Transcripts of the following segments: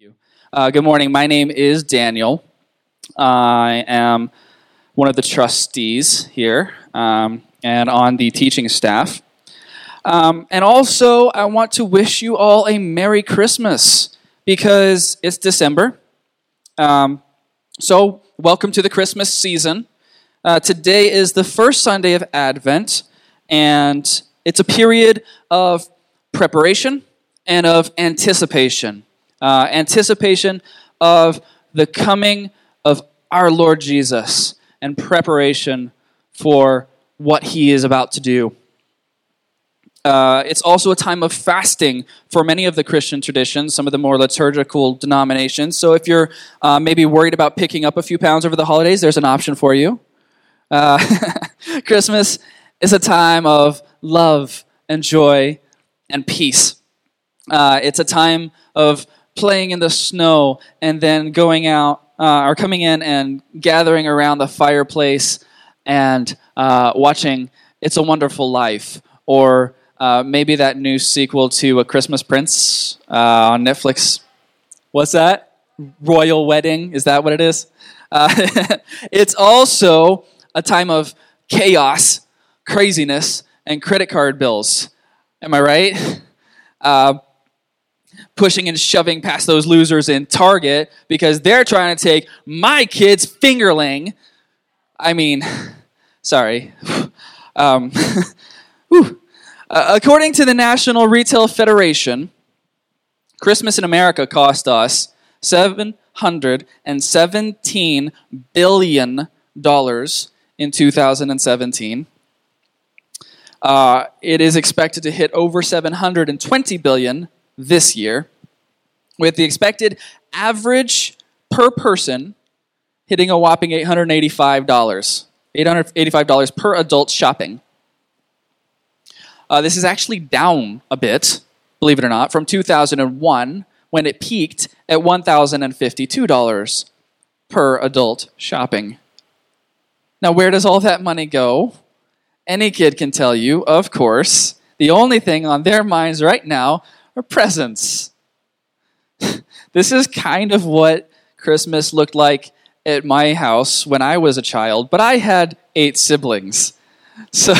you. Uh, good morning. My name is Daniel. I am one of the trustees here um, and on the teaching staff. Um, and also, I want to wish you all a Merry Christmas because it's December. Um, so, welcome to the Christmas season. Uh, today is the first Sunday of Advent, and it's a period of preparation and of anticipation. Uh, anticipation of the coming of our Lord Jesus and preparation for what he is about to do. Uh, it's also a time of fasting for many of the Christian traditions, some of the more liturgical denominations. So if you're uh, maybe worried about picking up a few pounds over the holidays, there's an option for you. Uh, Christmas is a time of love and joy and peace. Uh, it's a time of playing in the snow and then going out uh, or coming in and gathering around the fireplace and uh, watching It's a Wonderful Life or uh, maybe that new sequel to A Christmas Prince uh, on Netflix. What's that? Royal Wedding? Is that what it is? Uh, it's also a time of chaos, craziness, and credit card bills. Am I right? Pushing and shoving past those losers in Target because they're trying to take my kid's fingerling. I mean, sorry. Um, uh, according to the National Retail Federation, Christmas in America cost us $717 billion in 2017. Uh, it is expected to hit over 720 billion this year, with the expected average per person hitting a whopping $885. $885 per adult shopping. Uh, this is actually down a bit, believe it or not, from 2001 when it peaked at $1,052 per adult shopping. Now, where does all that money go? Any kid can tell you, of course. The only thing on their minds right now are presents. this is kind of what Christmas looked like at my house when I was a child, but I had eight siblings. So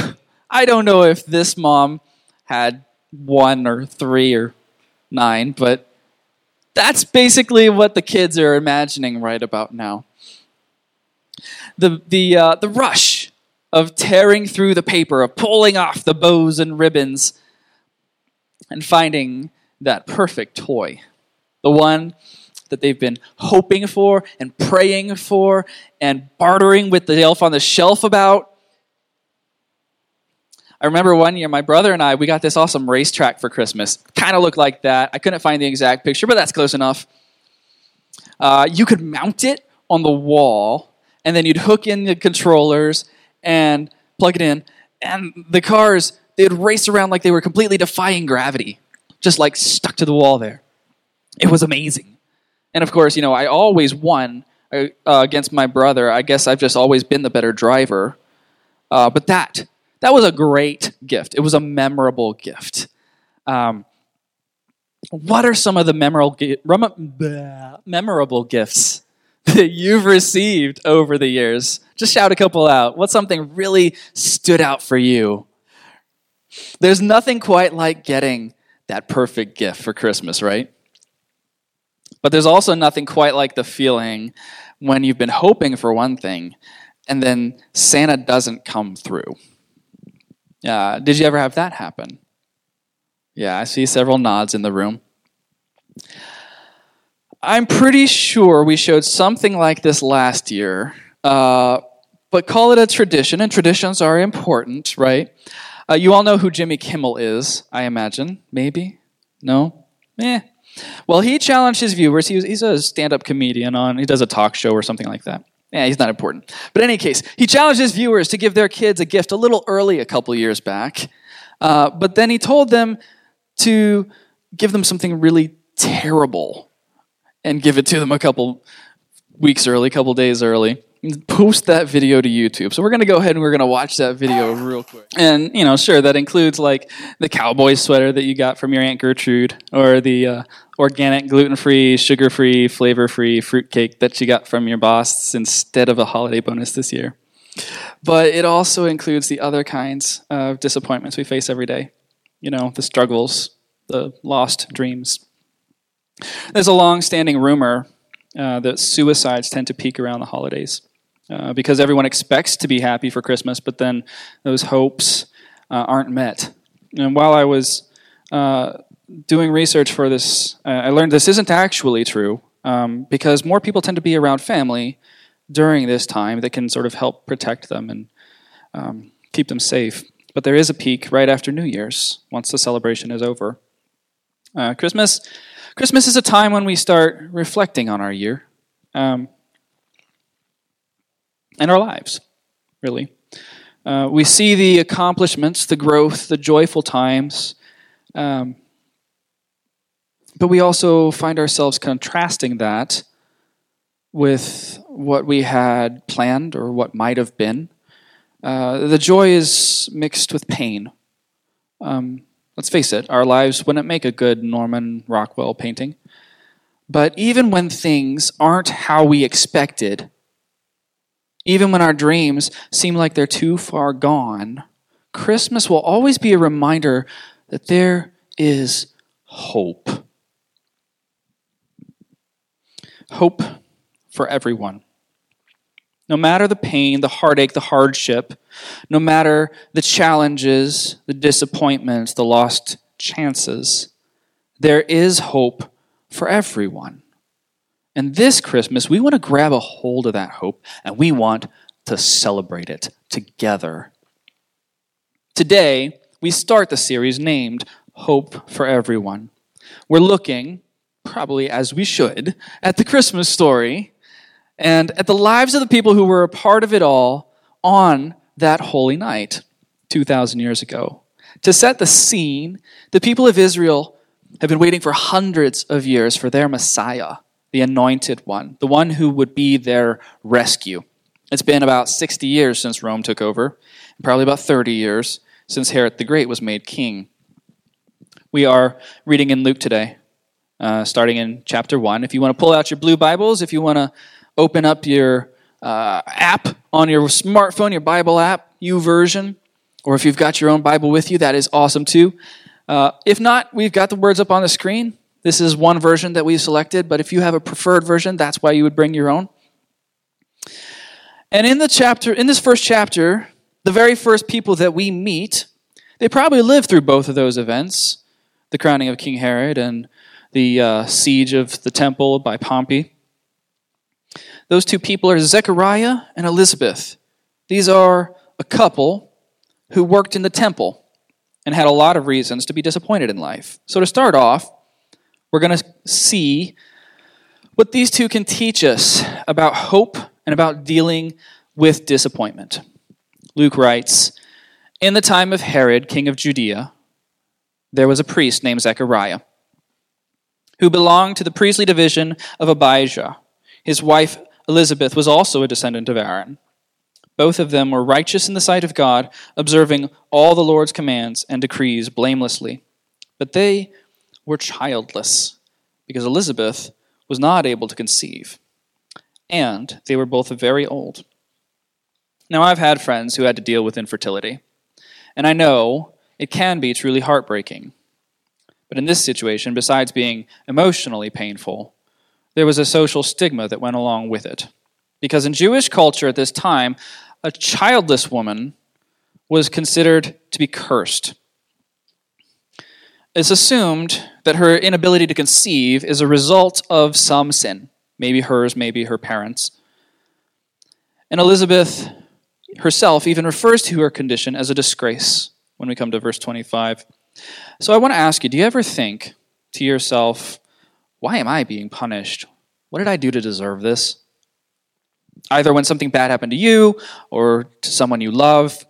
I don't know if this mom had one or three or nine, but that's basically what the kids are imagining right about now. The, the, uh, the rush of tearing through the paper, of pulling off the bows and ribbons, and finding that perfect toy. The one that they've been hoping for and praying for and bartering with the elf on the shelf about. I remember one year, my brother and I, we got this awesome racetrack for Christmas. Kind of looked like that. I couldn't find the exact picture, but that's close enough. Uh, you could mount it on the wall, and then you'd hook in the controllers and plug it in, and the cars, they'd race around like they were completely defying gravity just like stuck to the wall there. It was amazing. And of course, you know, I always won uh, against my brother. I guess I've just always been the better driver. Uh, but that, that was a great gift. It was a memorable gift. Um, what are some of the memorable, memorable gifts that you've received over the years? Just shout a couple out. What's something really stood out for you? There's nothing quite like getting that perfect gift for Christmas, right? But there's also nothing quite like the feeling when you've been hoping for one thing and then Santa doesn't come through. Uh, did you ever have that happen? Yeah, I see several nods in the room. I'm pretty sure we showed something like this last year, uh, but call it a tradition, and traditions are important, right? Uh, you all know who Jimmy Kimmel is, I imagine. Maybe? No? Eh. Well, he challenged his viewers. He was, he's a stand up comedian on, he does a talk show or something like that. Yeah, he's not important. But in any case, he challenged his viewers to give their kids a gift a little early a couple years back. Uh, but then he told them to give them something really terrible and give it to them a couple weeks early, couple days early. Post that video to YouTube. So we're going to go ahead and we're going to watch that video real quick. And, you know, sure, that includes like the cowboy sweater that you got from your Aunt Gertrude or the uh, organic, gluten free, sugar free, flavor free fruitcake that you got from your boss instead of a holiday bonus this year. But it also includes the other kinds of disappointments we face every day. You know, the struggles, the lost dreams. There's a long standing rumor uh, that suicides tend to peak around the holidays uh, because everyone expects to be happy for Christmas, but then those hopes uh, aren't met. And while I was uh, doing research for this, uh, I learned this isn't actually true um, because more people tend to be around family during this time that can sort of help protect them and um, keep them safe. But there is a peak right after New Year's once the celebration is over. Uh, Christmas, Christmas is a time when we start reflecting on our year. Um, and our lives, really. Uh, we see the accomplishments, the growth, the joyful times, um, but we also find ourselves contrasting that with what we had planned or what might have been. Uh, the joy is mixed with pain. Um, let's face it, our lives wouldn't make a good Norman Rockwell painting. But even when things aren't how we expected, even when our dreams seem like they're too far gone, Christmas will always be a reminder that there is hope. Hope for everyone. No matter the pain, the heartache, the hardship, no matter the challenges, the disappointments, the lost chances, there is hope for everyone. And this Christmas, we want to grab a hold of that hope and we want to celebrate it together. Today, we start the series named Hope for Everyone. We're looking, probably as we should, at the Christmas story and at the lives of the people who were a part of it all on that holy night 2,000 years ago. To set the scene, the people of Israel have been waiting for hundreds of years for their Messiah the anointed one, the one who would be their rescue. It's been about 60 years since Rome took over, and probably about 30 years since Herod the Great was made king. We are reading in Luke today, uh, starting in chapter 1. If you want to pull out your blue Bibles, if you want to open up your uh, app on your smartphone, your Bible app, YouVersion, or if you've got your own Bible with you, that is awesome too. Uh, if not, we've got the words up on the screen. This is one version that we've selected, but if you have a preferred version, that's why you would bring your own. And in the chapter, in this first chapter, the very first people that we meet, they probably lived through both of those events the crowning of King Herod and the uh, siege of the temple by Pompey. Those two people are Zechariah and Elizabeth. These are a couple who worked in the temple and had a lot of reasons to be disappointed in life. So, to start off, we're going to see what these two can teach us about hope and about dealing with disappointment. Luke writes In the time of Herod, king of Judea, there was a priest named Zechariah who belonged to the priestly division of Abijah. His wife Elizabeth was also a descendant of Aaron. Both of them were righteous in the sight of God, observing all the Lord's commands and decrees blamelessly. But they were childless because Elizabeth was not able to conceive, and they were both very old. Now, I've had friends who had to deal with infertility, and I know it can be truly heartbreaking. But in this situation, besides being emotionally painful, there was a social stigma that went along with it. Because in Jewish culture at this time, a childless woman was considered to be cursed it's assumed that her inability to conceive is a result of some sin, maybe hers, maybe her parents. And Elizabeth herself even refers to her condition as a disgrace when we come to verse 25. So I want to ask you do you ever think to yourself, why am I being punished? What did I do to deserve this? Either when something bad happened to you or to someone you love,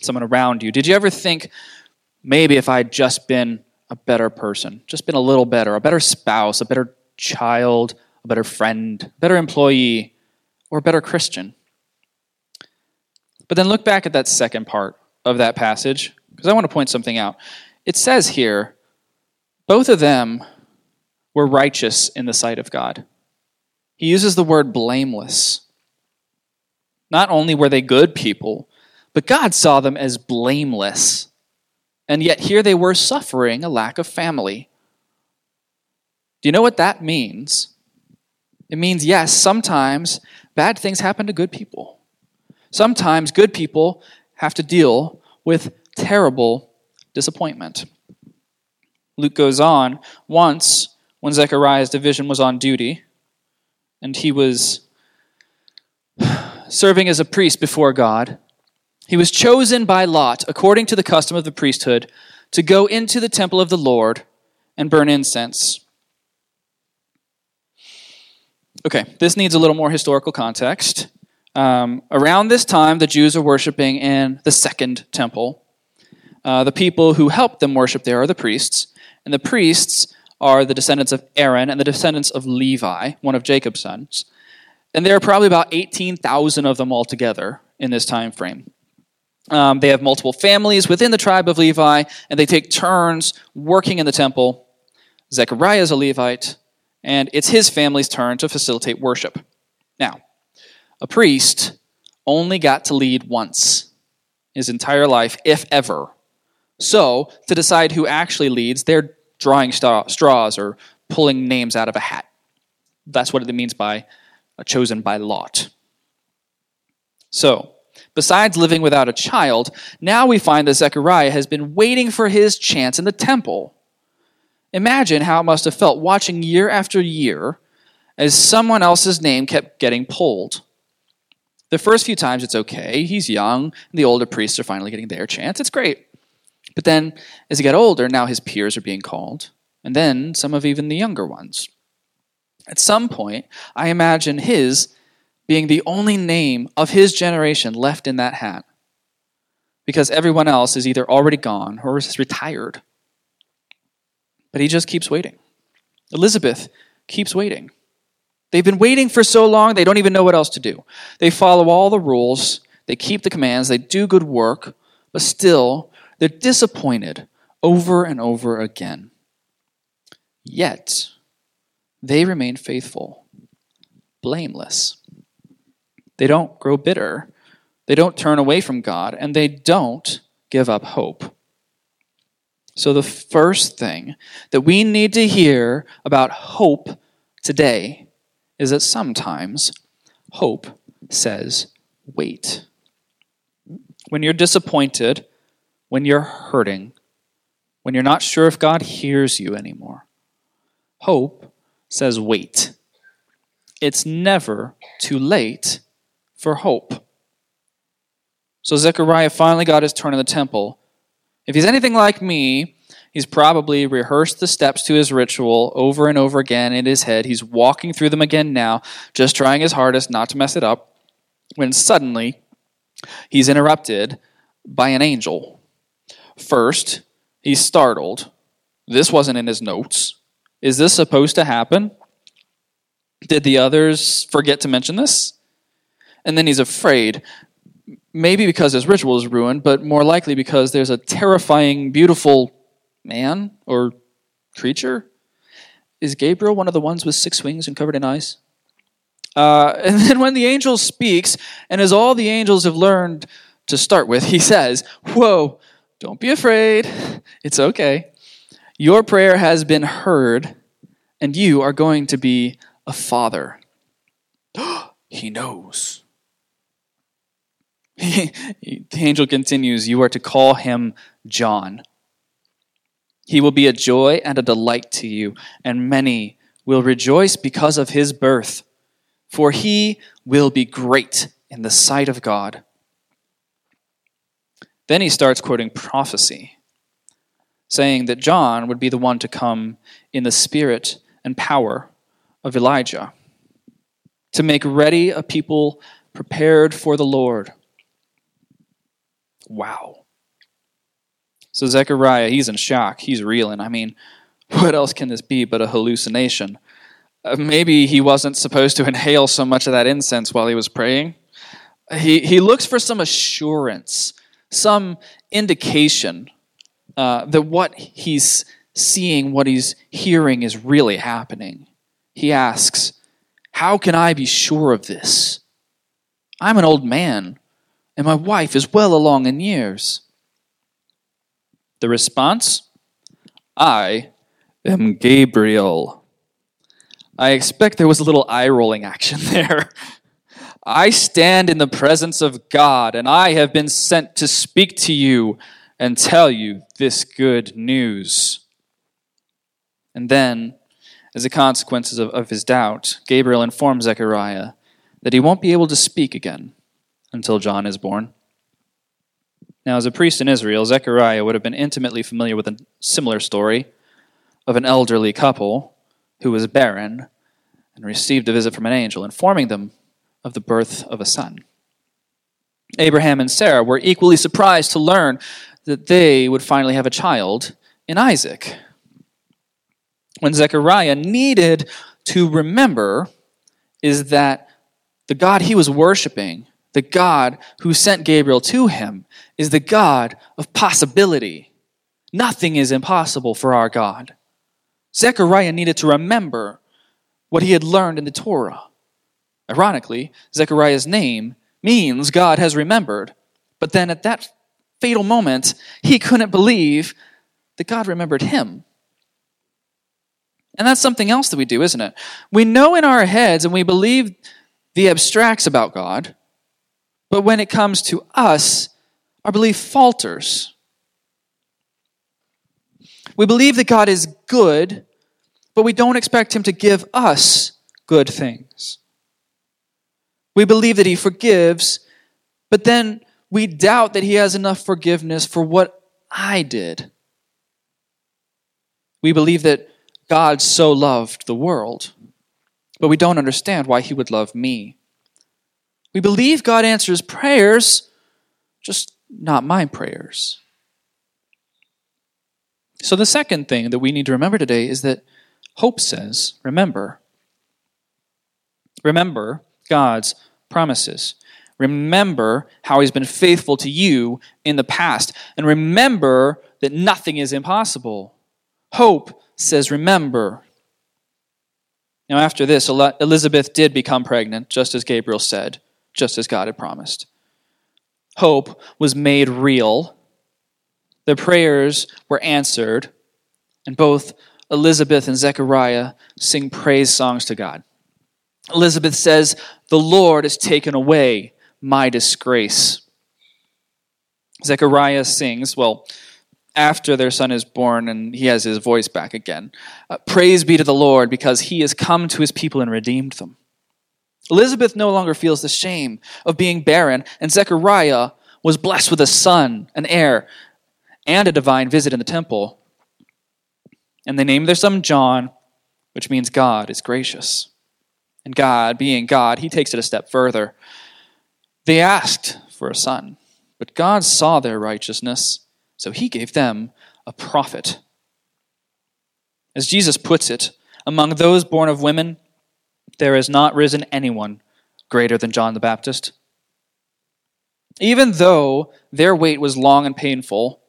someone around you. Did you ever think, maybe if I'd just been a better person, just been a little better, a better spouse, a better child, a better friend, a better employee, or a better Christian. But then look back at that second part of that passage, because I want to point something out. It says here, both of them were righteous in the sight of God. He uses the word blameless. Not only were they good people, but God saw them as blameless. And yet here they were suffering a lack of family. Do you know what that means? It means, yes, sometimes bad things happen to good people. Sometimes good people have to deal with terrible disappointment. Luke goes on, once when Zechariah's division was on duty, and he was serving as a priest before God, he was chosen by Lot, according to the custom of the priesthood, to go into the temple of the Lord and burn incense. Okay, this needs a little more historical context. Um, around this time, the Jews are worshiping in the second temple. Uh, the people who help them worship there are the priests, and the priests are the descendants of Aaron and the descendants of Levi, one of Jacob's sons. And there are probably about 18,000 of them altogether in this time frame. Um, they have multiple families within the tribe of Levi, and they take turns working in the temple. Zechariah is a Levite, and it's his family's turn to facilitate worship. Now, a priest only got to lead once his entire life, if ever. So, to decide who actually leads, they're drawing straws or pulling names out of a hat. That's what it means by chosen by lot. So, besides living without a child, now we find that Zechariah has been waiting for his chance in the temple. Imagine how it must have felt watching year after year as someone else's name kept getting pulled. The first few times it's okay, he's young, and the older priests are finally getting their chance. It's great. But then, as he got older, now his peers are being called, and then some of even the younger ones. At some point, I imagine his being the only name of his generation left in that hat, because everyone else is either already gone or is retired. But he just keeps waiting. Elizabeth keeps waiting. They've been waiting for so long, they don't even know what else to do. They follow all the rules, they keep the commands, they do good work, but still, they're disappointed over and over again. Yet, they remain faithful, blameless. They don't grow bitter, they don't turn away from God, and they don't give up hope. So, the first thing that we need to hear about hope today is that sometimes hope says, wait. When you're disappointed, when you're hurting, when you're not sure if God hears you anymore, hope says, wait. It's never too late for hope. So Zechariah finally got his turn in the temple. If he's anything like me, He's probably rehearsed the steps to his ritual over and over again in his head. He's walking through them again now, just trying his hardest not to mess it up, when suddenly he's interrupted by an angel. First, he's startled. This wasn't in his notes. Is this supposed to happen? Did the others forget to mention this? And then he's afraid, maybe because his ritual is ruined, but more likely because there's a terrifying, beautiful man or creature? Is Gabriel one of the ones with six wings and covered in eyes? Uh, and then when the angel speaks, and as all the angels have learned to start with, he says, Whoa, don't be afraid. It's okay. Your prayer has been heard, and you are going to be a father. he knows. The angel continues, You are to call him John. He will be a joy and a delight to you, and many will rejoice because of his birth, for he will be great in the sight of God. Then he starts quoting prophecy, saying that John would be the one to come in the spirit and power of Elijah, to make ready a people prepared for the Lord. Wow. So Zechariah, he's in shock. He's reeling. I mean, what else can this be but a hallucination? Uh, maybe he wasn't supposed to inhale so much of that incense while he was praying. He, he looks for some assurance, some indication uh, that what he's seeing, what he's hearing is really happening. He asks, How can I be sure of this? I'm an old man, and my wife is well along in years. The response I am Gabriel. I expect there was a little eye rolling action there. I stand in the presence of God, and I have been sent to speak to you and tell you this good news. And then, as a consequence of, of his doubt, Gabriel informs Zechariah that he won't be able to speak again until John is born. Now, as a priest in Israel, Zechariah would have been intimately familiar with a similar story of an elderly couple who was barren and received a visit from an angel informing them of the birth of a son. Abraham and Sarah were equally surprised to learn that they would finally have a child in Isaac. When Zechariah needed to remember is that the God he was worshiping the God who sent Gabriel to him is the God of possibility. Nothing is impossible for our God. Zechariah needed to remember what he had learned in the Torah. Ironically, Zechariah's name means God has remembered, but then at that fatal moment, he couldn't believe that God remembered him. And that's something else that we do, isn't it? We know in our heads and we believe the abstracts about God, but when it comes to us, our belief falters. We believe that God is good, but we don't expect Him to give us good things. We believe that He forgives, but then we doubt that He has enough forgiveness for what I did. We believe that God so loved the world, but we don't understand why He would love me. We believe God answers prayers, just not my prayers. So, the second thing that we need to remember today is that hope says, remember. Remember God's promises. Remember how He's been faithful to you in the past. And remember that nothing is impossible. Hope says, remember. Now, after this, Elizabeth did become pregnant, just as Gabriel said just as God had promised. Hope was made real. The prayers were answered, and both Elizabeth and Zechariah sing praise songs to God. Elizabeth says, The Lord has taken away my disgrace. Zechariah sings, well, after their son is born and he has his voice back again. Uh, Praise be to the Lord because he has come to his people and redeemed them. Elizabeth no longer feels the shame of being barren, and Zechariah was blessed with a son, an heir, and a divine visit in the temple. And they named their son John, which means God is gracious. And God, being God, he takes it a step further. They asked for a son, but God saw their righteousness, so he gave them a prophet. As Jesus puts it, among those born of women, there has not risen anyone greater than John the Baptist. Even though their wait was long and painful,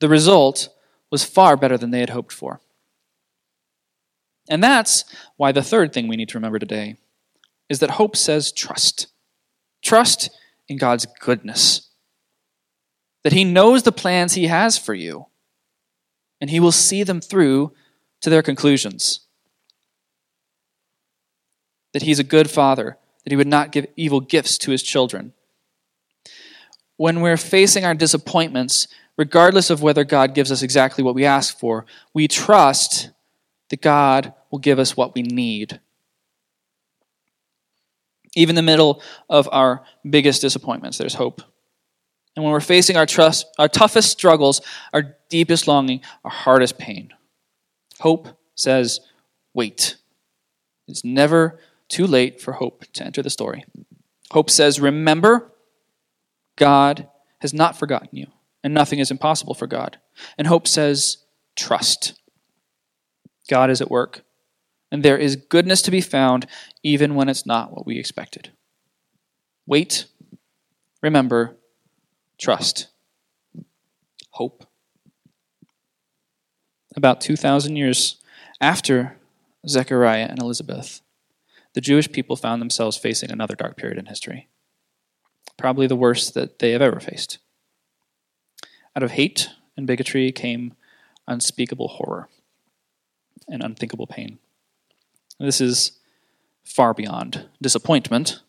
the result was far better than they had hoped for. And that's why the third thing we need to remember today is that hope says trust. Trust in God's goodness. That He knows the plans He has for you, and He will see them through to their conclusions that he's a good father, that he would not give evil gifts to his children. When we're facing our disappointments, regardless of whether God gives us exactly what we ask for, we trust that God will give us what we need. Even in the middle of our biggest disappointments, there's hope. And when we're facing our, trust, our toughest struggles, our deepest longing, our hardest pain, hope says, wait. It's never too late for hope to enter the story. Hope says, Remember, God has not forgotten you, and nothing is impossible for God. And hope says, Trust. God is at work. and there is goodness to be found even when it's not what we expected. Wait, remember, trust, hope. About 2,000 years after Zechariah and Elizabeth, the Jewish people found themselves facing another dark period in history, probably the worst that they have ever faced. Out of hate and bigotry came unspeakable horror and unthinkable pain. This is far beyond disappointment.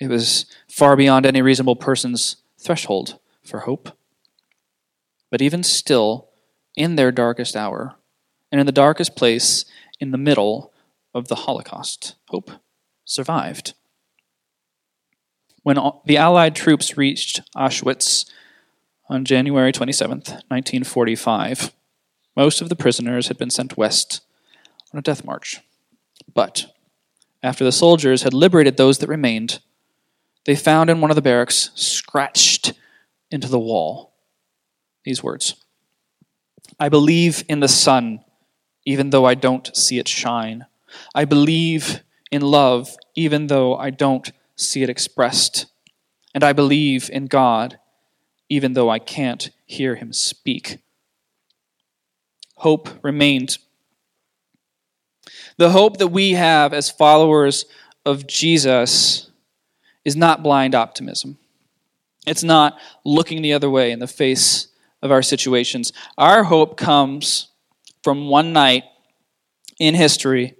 It was far beyond any reasonable person's threshold for hope. But even still, in their darkest hour, and in the darkest place in the middle of the Holocaust, hope survived. When the Allied troops reached Auschwitz on January 27, 1945, most of the prisoners had been sent west on a death march. But after the soldiers had liberated those that remained, they found in one of the barracks, scratched into the wall, these words I believe in the sun, even though I don't see it shine. I believe in love, even though I don't see it expressed. And I believe in God, even though I can't hear him speak. Hope remained the hope that we have as followers of Jesus is not blind optimism. It's not looking the other way in the face of our situations. Our hope comes from one night in history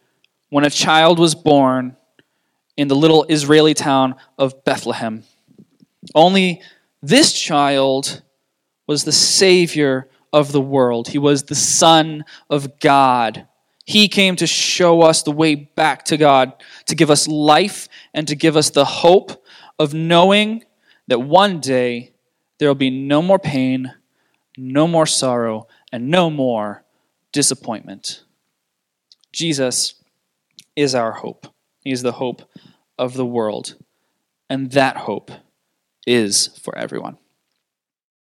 when a child was born in the little Israeli town of Bethlehem. Only this child was the Savior of the world, he was the Son of God. He came to show us the way back to God, to give us life, and to give us the hope of knowing that one day there will be no more pain, no more sorrow, and no more disappointment. Jesus is our hope. He is the hope of the world. And that hope is for everyone.